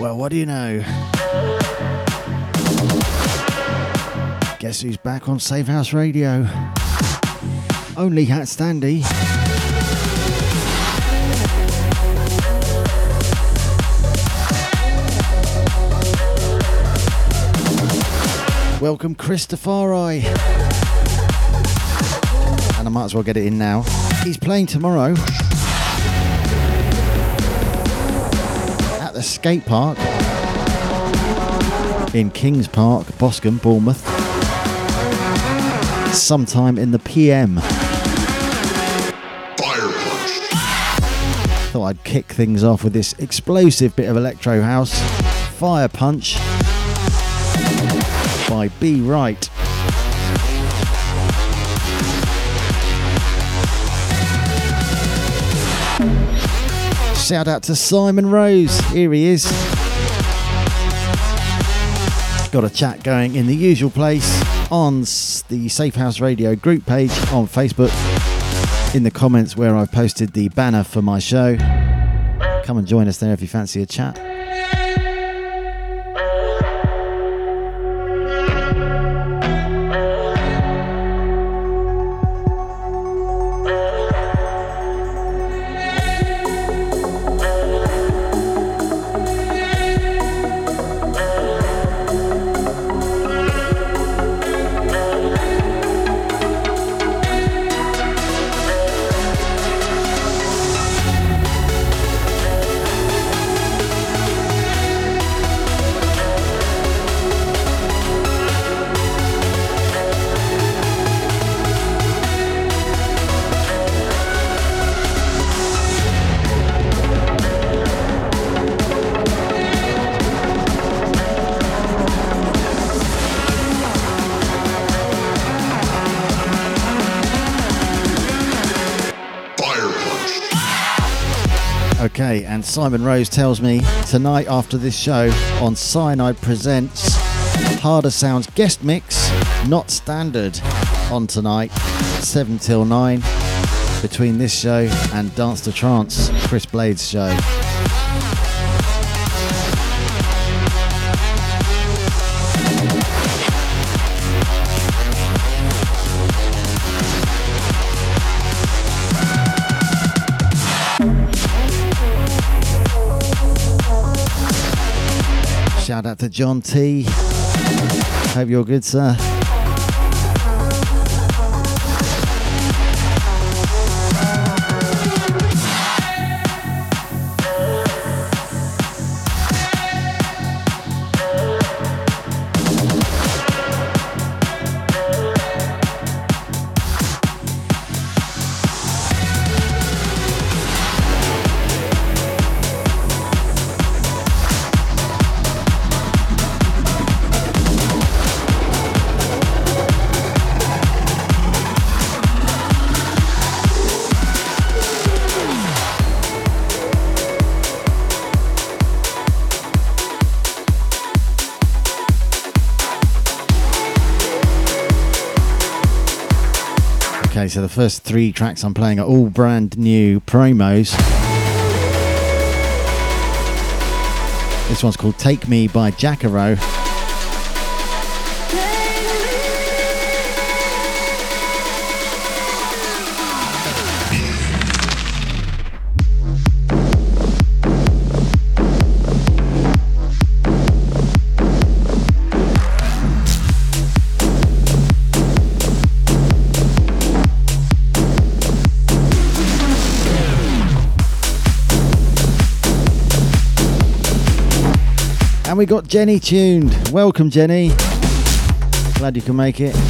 Well, what do you know? Guess who's back on Safehouse Radio? Only HatStandy. Welcome, Christopher. And I might as well get it in now. He's playing tomorrow the skate park in Kings Park, Boscombe, Bournemouth, sometime in the PM. Fire punch. Thought I'd kick things off with this explosive bit of electro house, Fire Punch by B-Wright. Shout out to Simon Rose. Here he is. Got a chat going in the usual place on the Safehouse Radio group page on Facebook. In the comments where I've posted the banner for my show. Come and join us there if you fancy a chat. And Simon Rose tells me tonight after this show on Cyanide Presents Harder Sounds guest mix, not standard, on tonight, 7 till 9, between this show and Dance to Trance, Chris Blades' show. To John T. Hope you're good, sir. Okay, so the first three tracks I'm playing are all brand new promos. This one's called Take Me by Jakaro. Got Jenny tuned. Welcome, Jenny. Glad you can make it.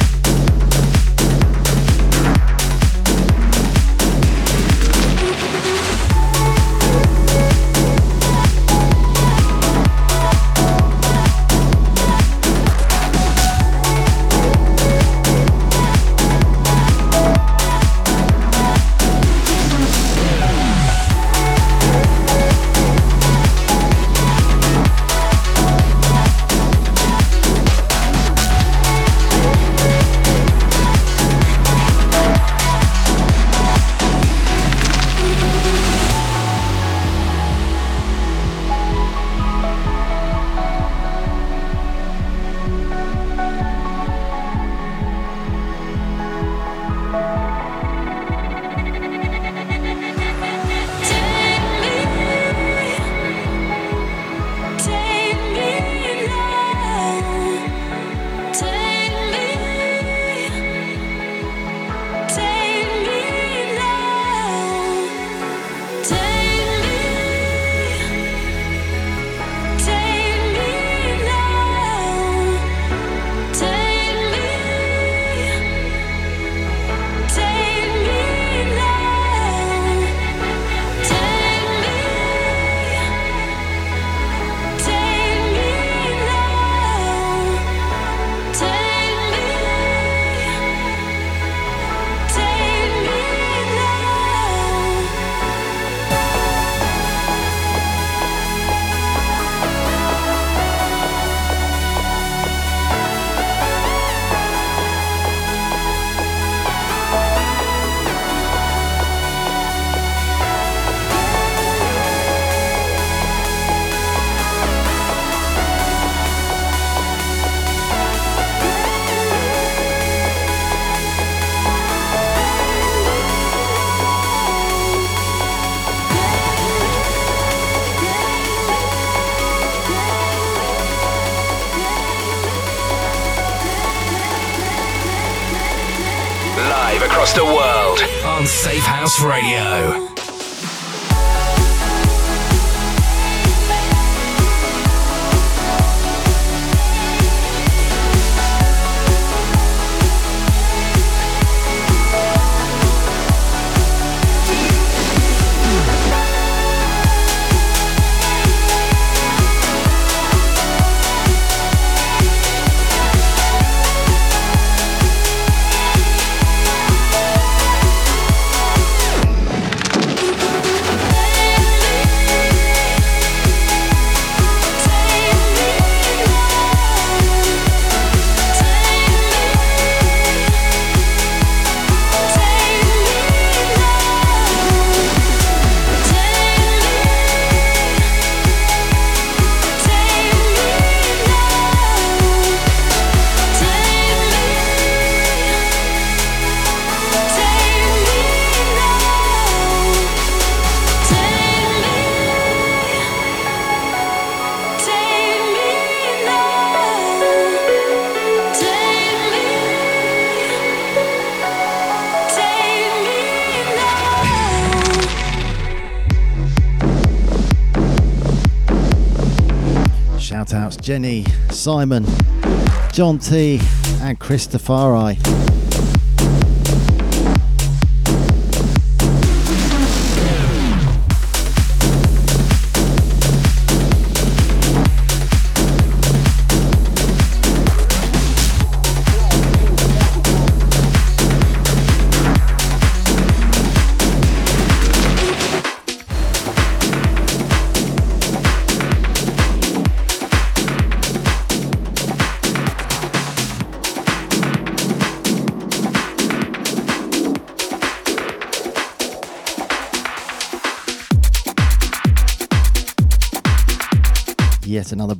Radio. Simon, John T, and Christopher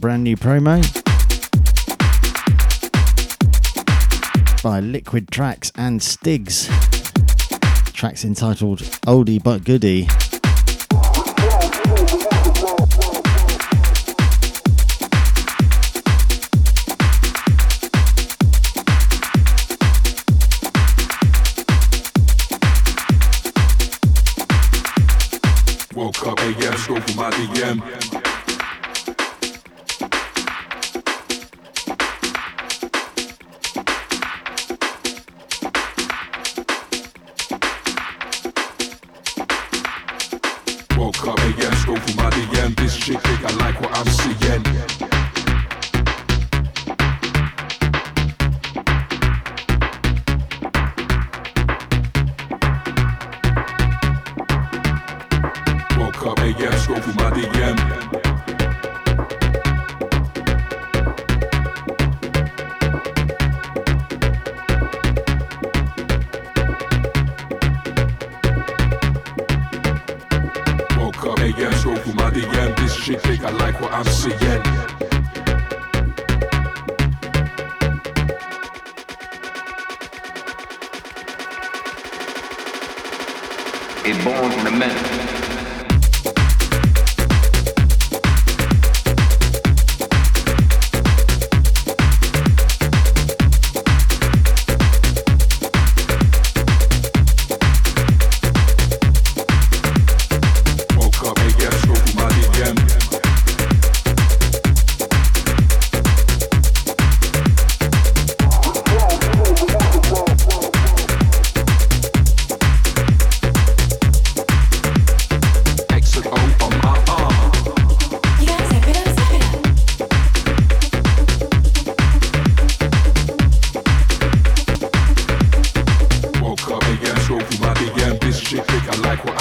brand new promo by Liquid Trax and Stiggz. Tracks entitled Oldie But Goodie. Woke my DM.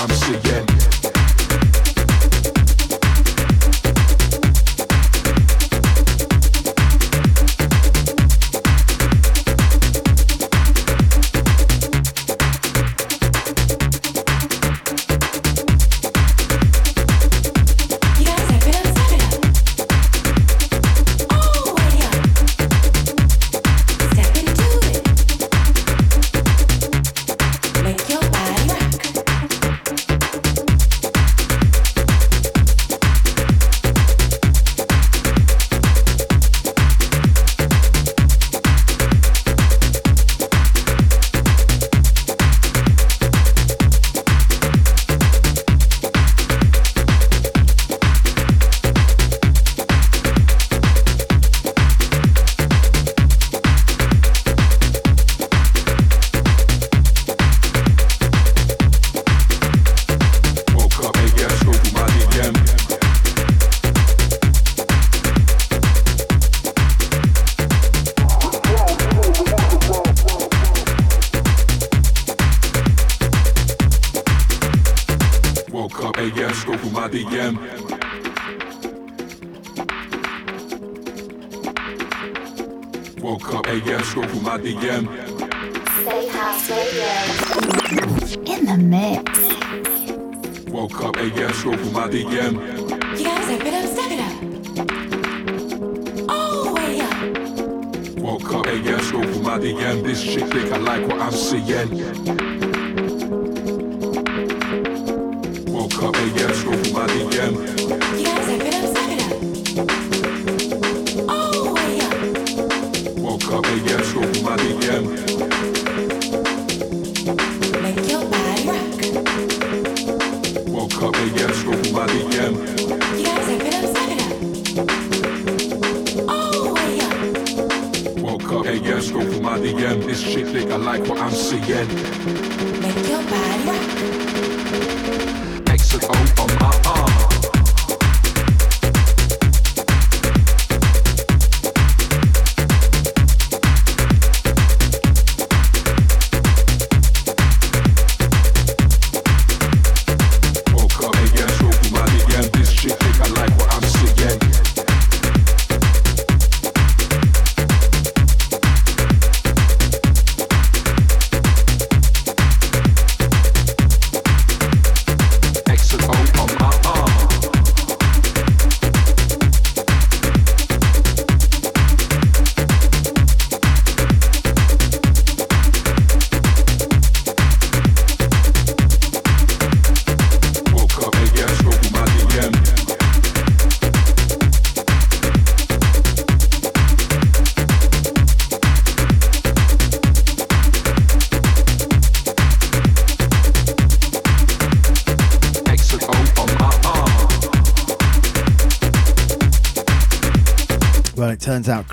I'm sick yet. trouble, yes.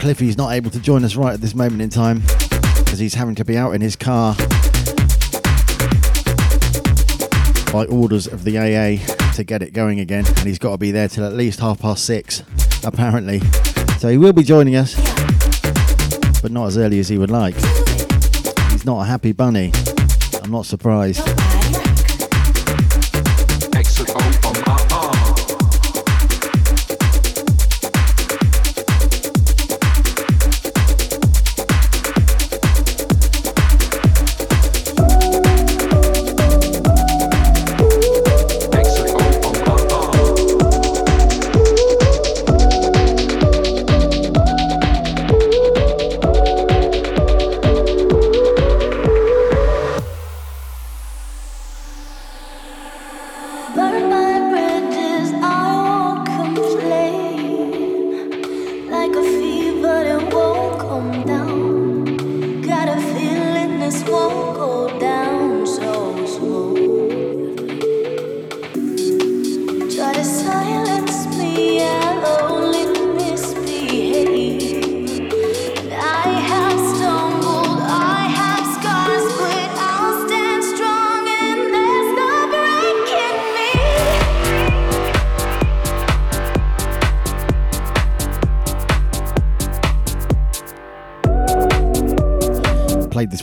Cliffy's not able to join us right at this moment in time because he's having to be out in his car by orders of the AA to get it going again, and he's got to be there till at least half past six, apparently. So he will be joining us, but not as early as he would like. He's not a happy bunny. I'm not surprised.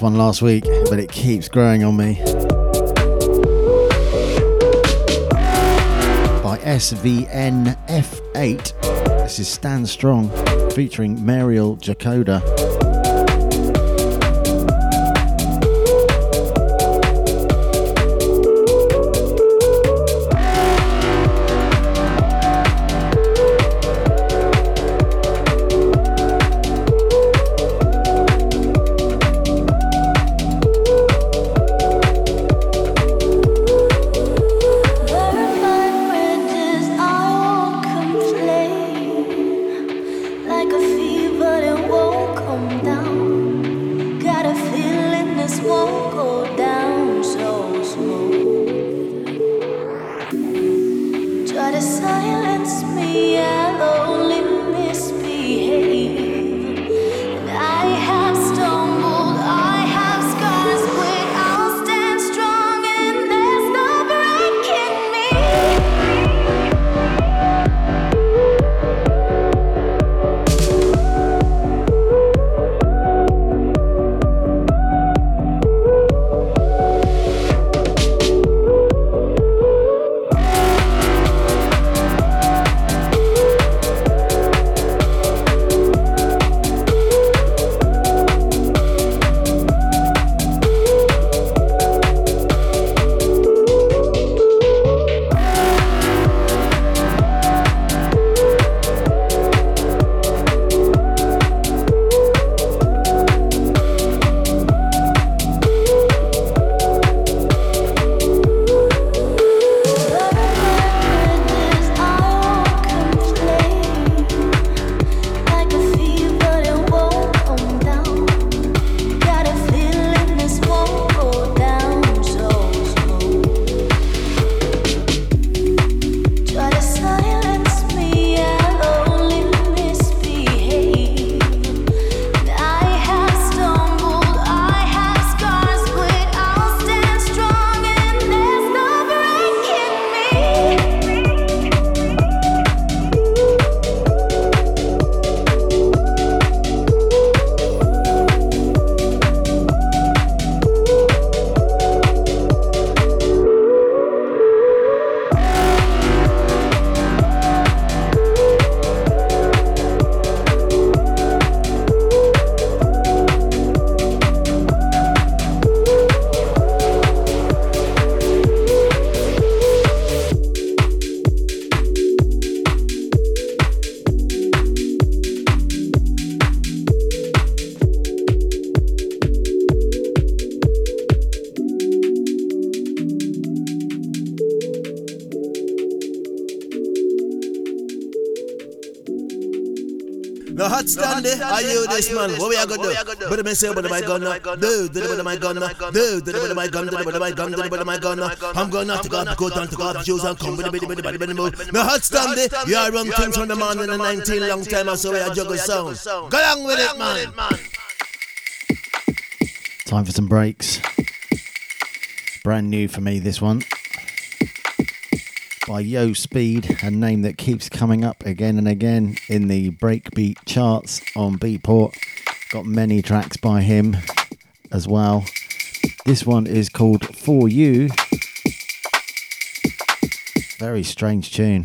one last week, but it keeps growing on me. By SVNF8, this is Stand Strong featuring Mariel Jacoda. Gonna do? But me say, but my gun, do, do, but my gun, do, do, but my gun, do, but my gun, do, but my gun. I'm gonna take off the coat and take off the shoes and come with the bitty, bitty, bitty, bitty, bitty. No hot stand there. You are run things from the man in the 19 long time, so we are juggle sound. Go along with it, man. Time for some breaks. Brand new for me, this one. By Yo Speed, a name that keeps coming up again and again in the breakbeat charts on Beatport. Got many tracks by him as well. This one is called For You. Very strange tune.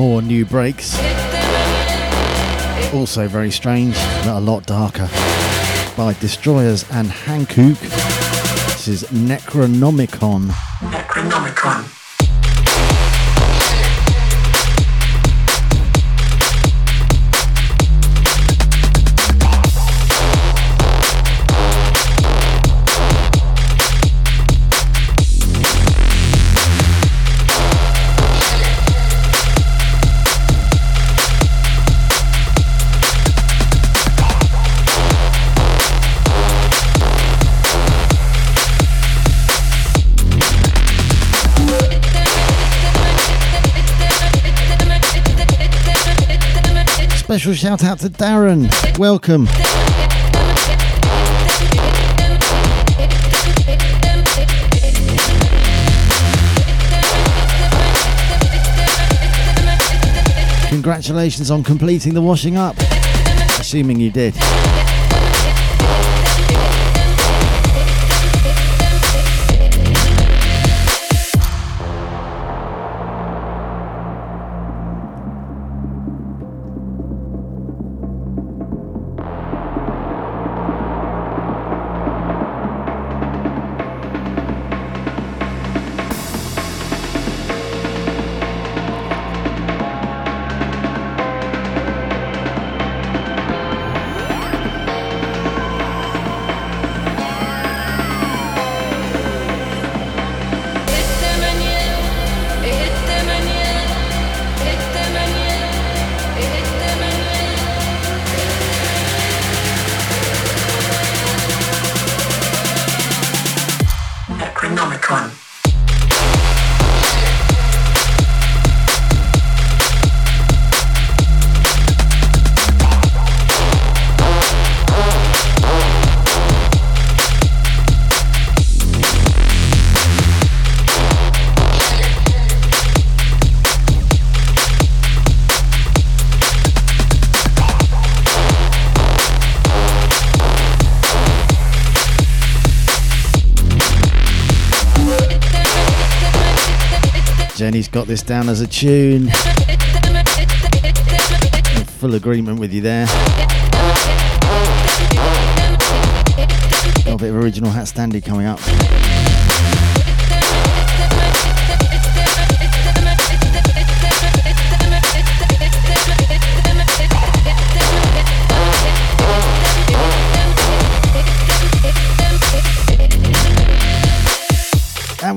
More new breaks. Also very strange, but a lot darker. By Destroyers and Hankook. This is Necronomicon. Necronomicon. Special shout out to Darren. Welcome. Congratulations on completing the washing up. Assuming you did. Jenny's got this down as a tune. In full agreement with you there. Got a bit of original HatStandy coming up.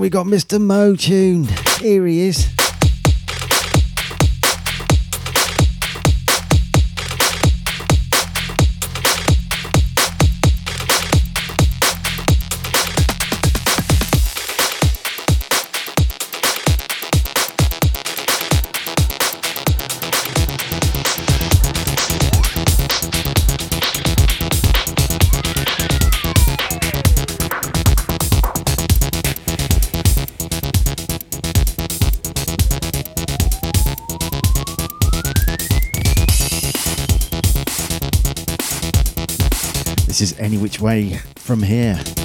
We got Mr. Mo tuned. Here he is. Is Any Which Way from Here.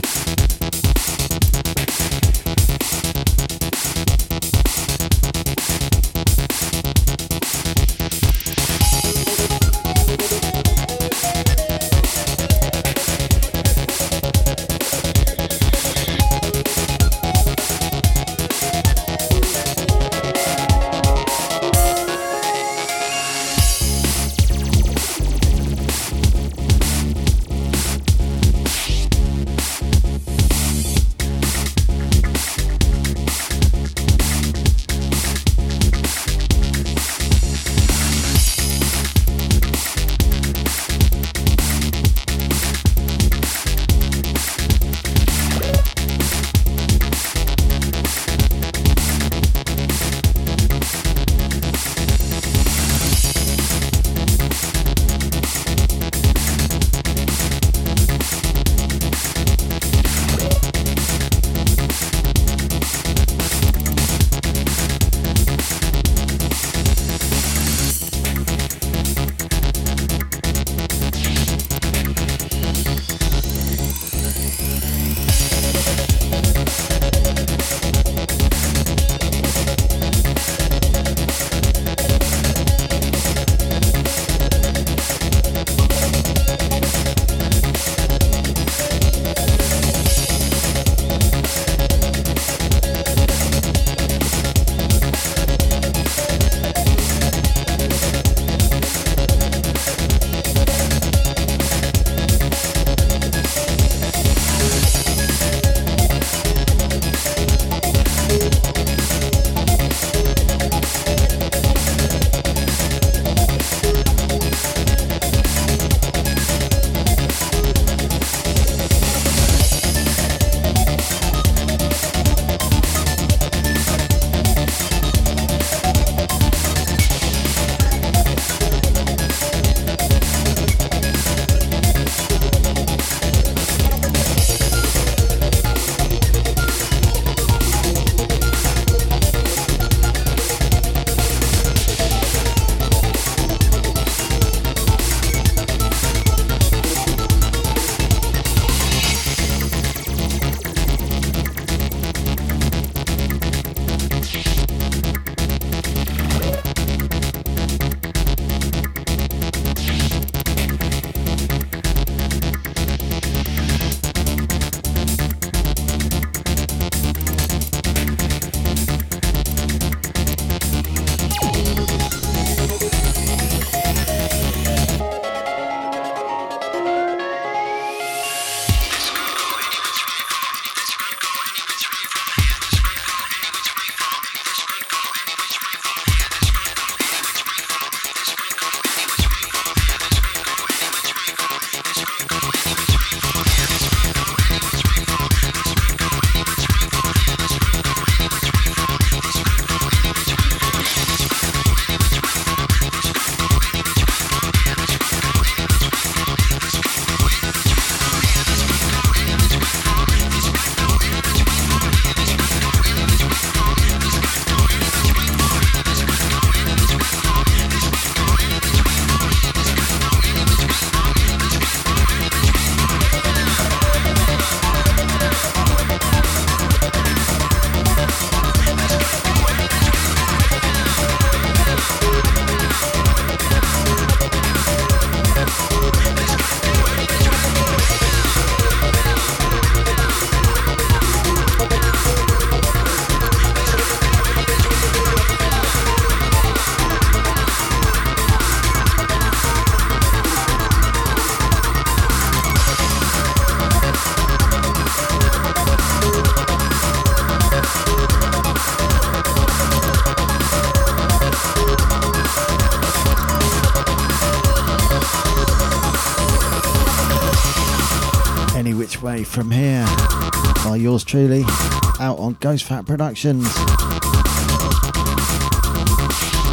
On Ghost Fat Productions.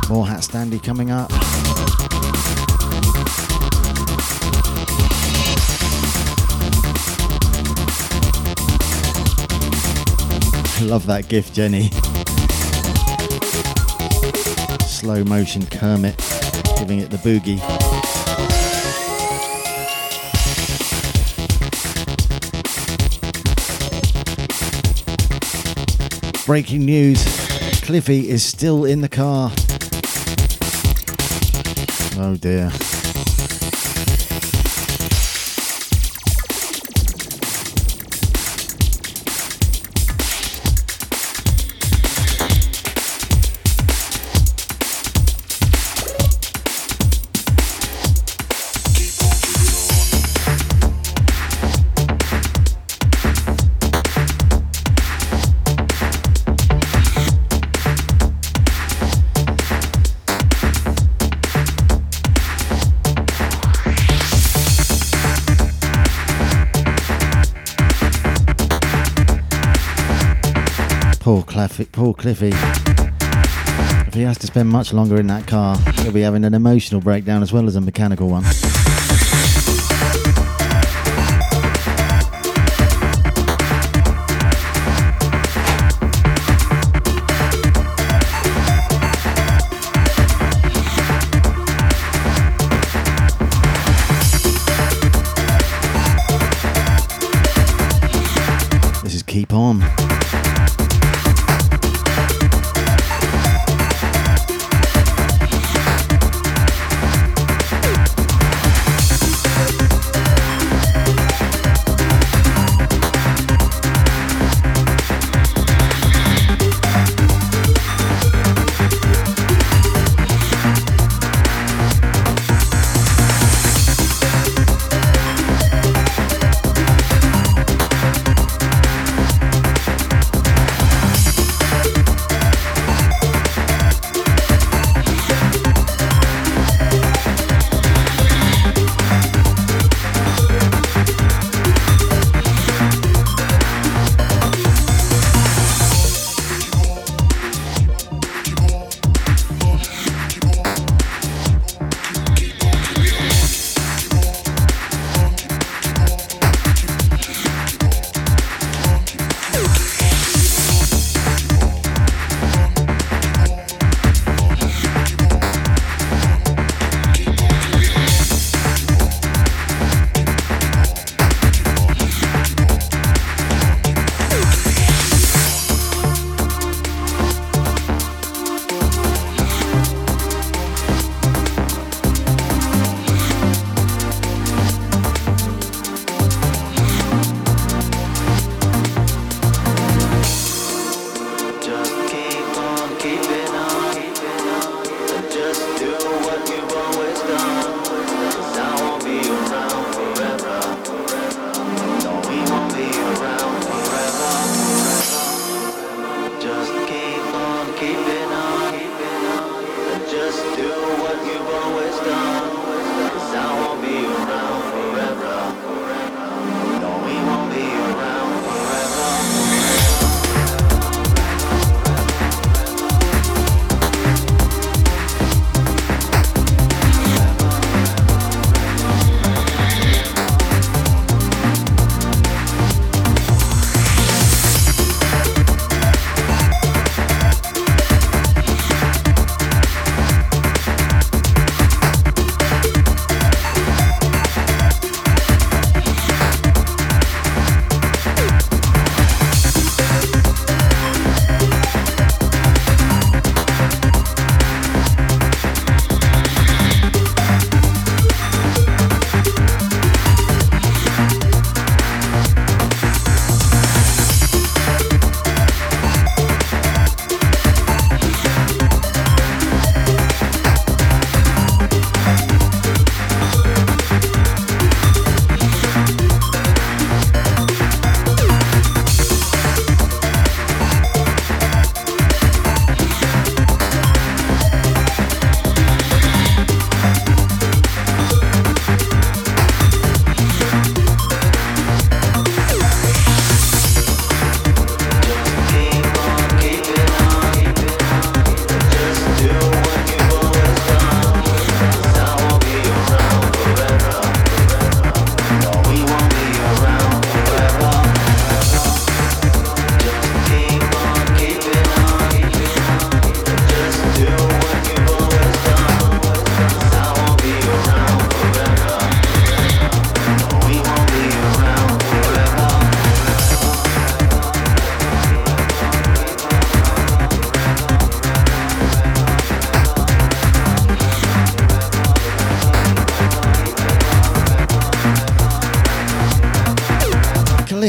More HatStandy coming up. I love that gift, Jenny. Slow motion Kermit giving it the boogie. Breaking news Cliffy is still in the car. Oh dear. Poor Cliffy. If he has to spend much longer in that car, he'll be having an emotional breakdown as well as a mechanical one.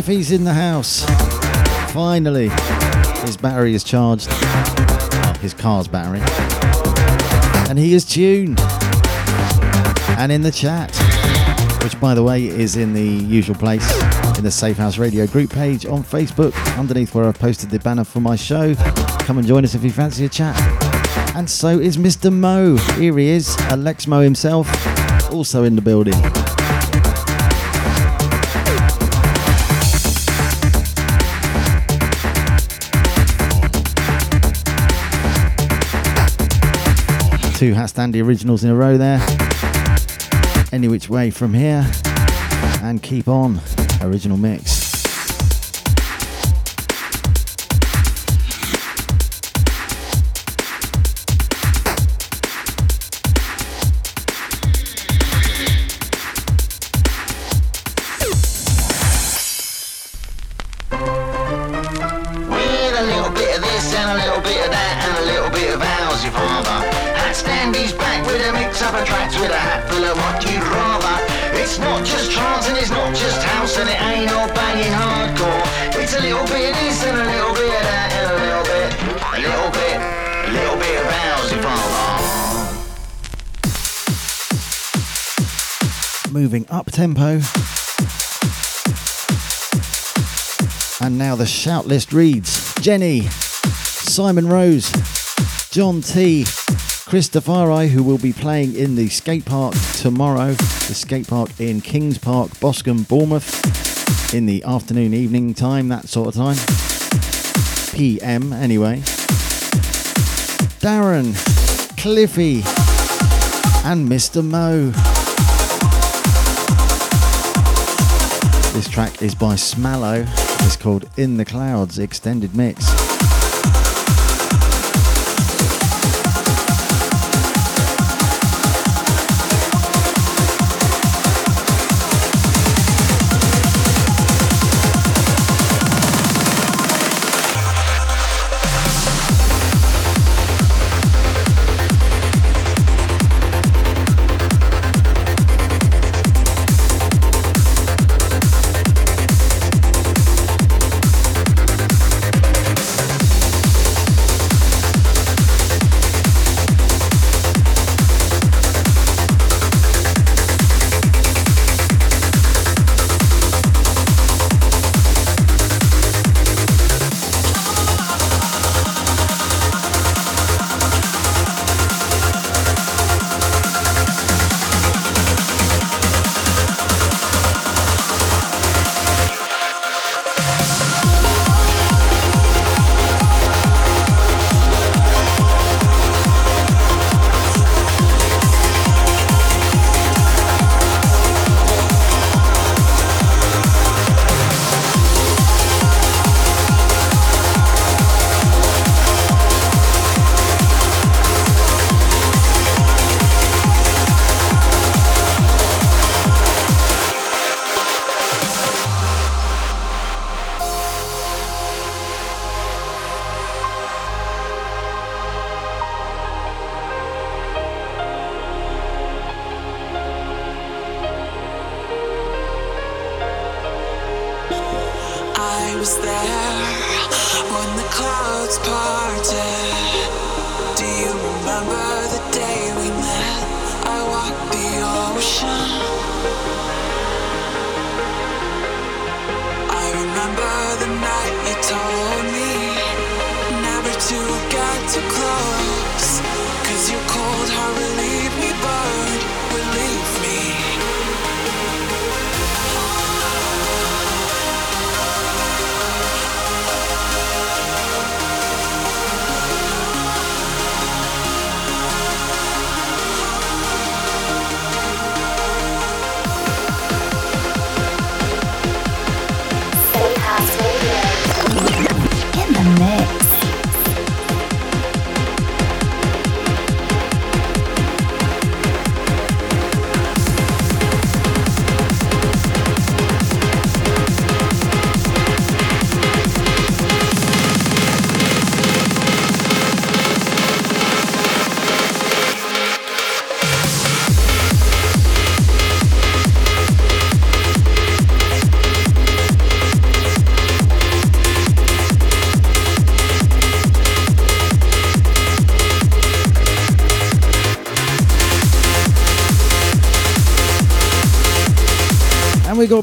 Cliffy's in the house. Finally, his battery is charged. His car's battery. And he is tuned. And in the chat, which by the way is in the usual place in the Safehouse Radio group page on Facebook, underneath where I've posted the banner for my show. Come and join us if you fancy a chat. And so is Mr. Mo. Here he is, Alex Mo himself, also in the building. Two HatStandy originals in a row there. Any which way from here. And keep on. Original mix. Moving up tempo. And now the shout list reads Jenny, Simon Rose, John T, Christopher who will be playing in the skate park tomorrow, the skate park in Kings Park, Boscombe, Bournemouth, in the afternoon, evening time, that sort of time. PM anyway. Darren, Cliffy, and Mr. Mo. This track is by Smallow. It's called In the Clouds Extended Mix.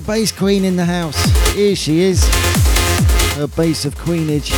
Bass Queen in the house. Here she is. Her base of queenage.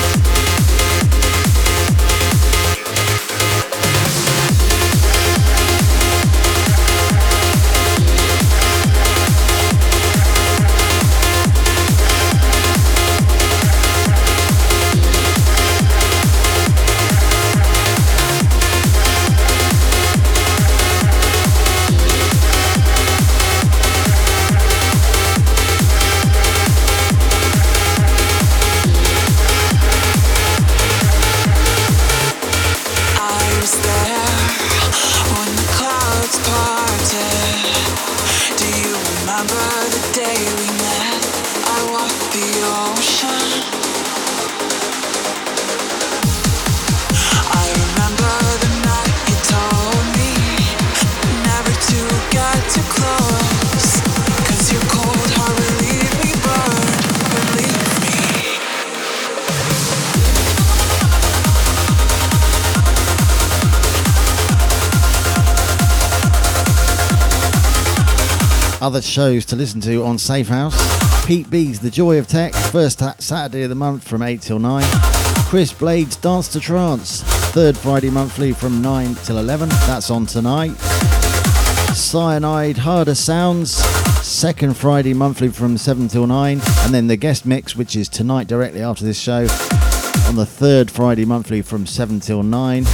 Other shows to listen to on Safehouse. Pete B's The Joy of Tech, first Saturday of the month from 8 till 9. Chris Blades Dance to Trance, third Friday monthly from 9 till 11. That's on tonight. Cyanide Harder Sounds, second Friday monthly from 7 till 9. And then the guest mix, which is tonight directly after this show, on the third Friday monthly from 7 till 9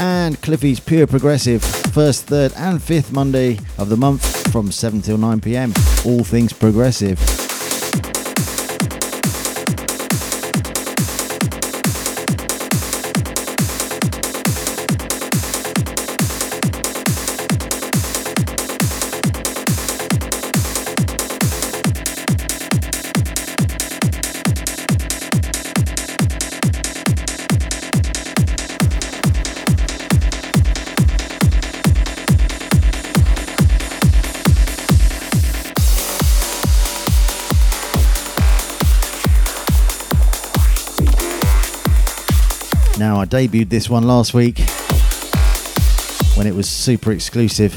and Cliffy's Pure Progressive, first, third, and fifth Monday of the month from 7 till 9 pm. All things progressive. Debuted this one last week when it was super exclusive.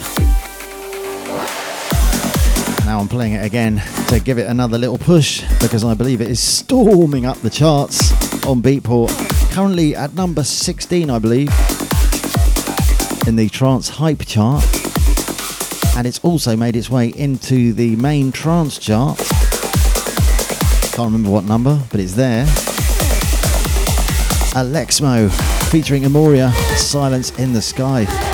Now I'm playing it again to give it another little push because I believe it is storming up the charts on Beatport. Currently at number 16, I believe, in the trance hype chart. And it's also made its way into the main trance chart. Can't remember what number, but it's there. AlexMo featuring Emoiryah, Silence in the Sky.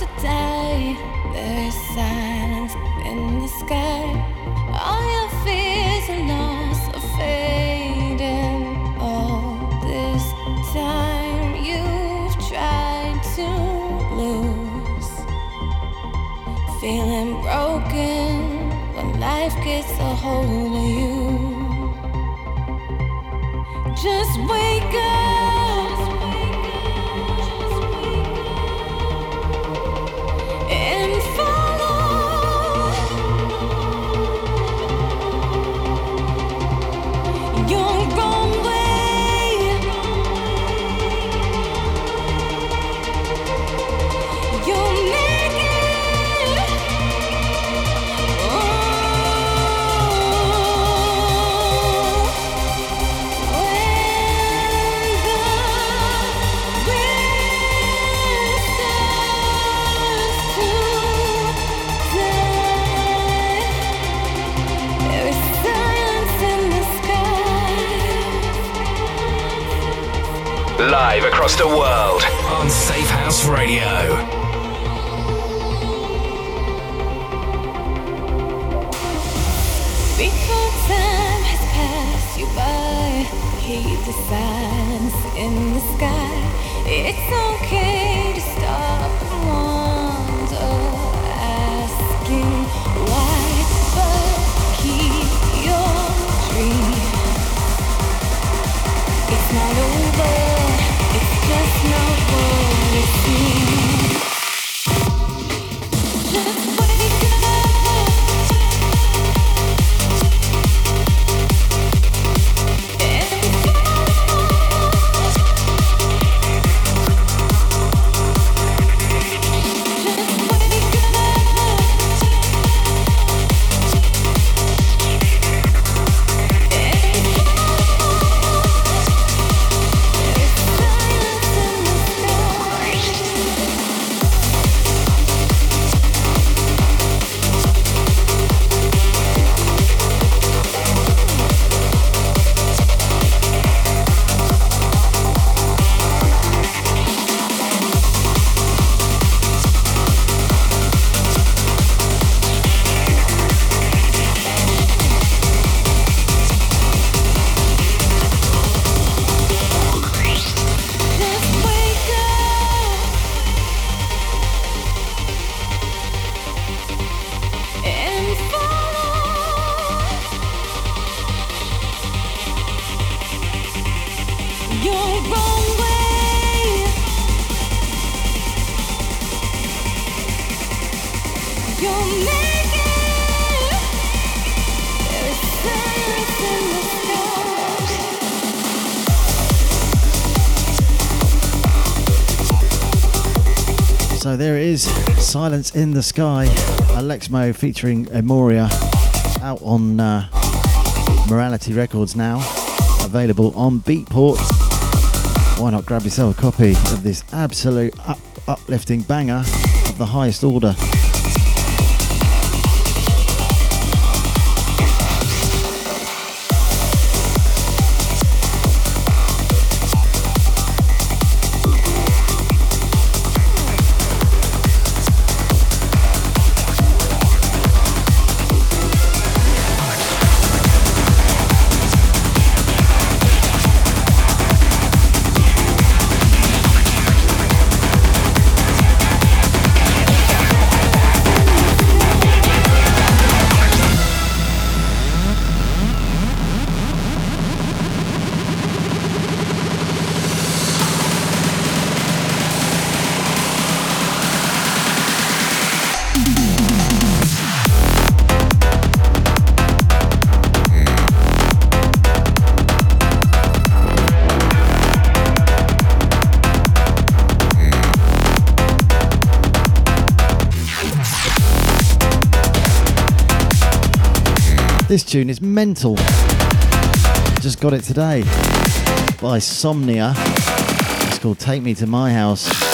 To die, there's silence in the sky. All your fears and loss are fading. All this time you've tried to lose, feeling broken when life gets a hold of you. Just wake Live across the world on Safehouse Radio. Before time has passed you by, heed the signs in the sky. It's okay Silence in the Sky, AlexMo featuring Emoiryah, out on uh, Morality Records now, available on Beatport. Why not grab yourself a copy of this absolute up- uplifting banger of the highest order? Tune is mental. Just got it today by Somnia. It's called Take Me to My House.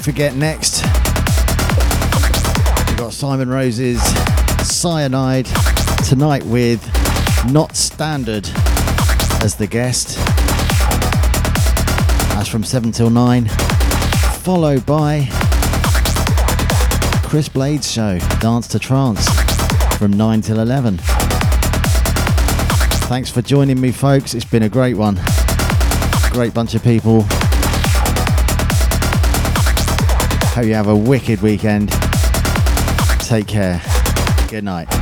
Don't forget next, we've got Simon Rose's Cyanide tonight with Not Standard as the guest. That's from 7 till 9. Followed by Chris Blade's show, Dance to Trance, from 9 till 11. Thanks for joining me, folks. It's been a great one. Great bunch of people. Hope you have a wicked weekend. Take care. Good night.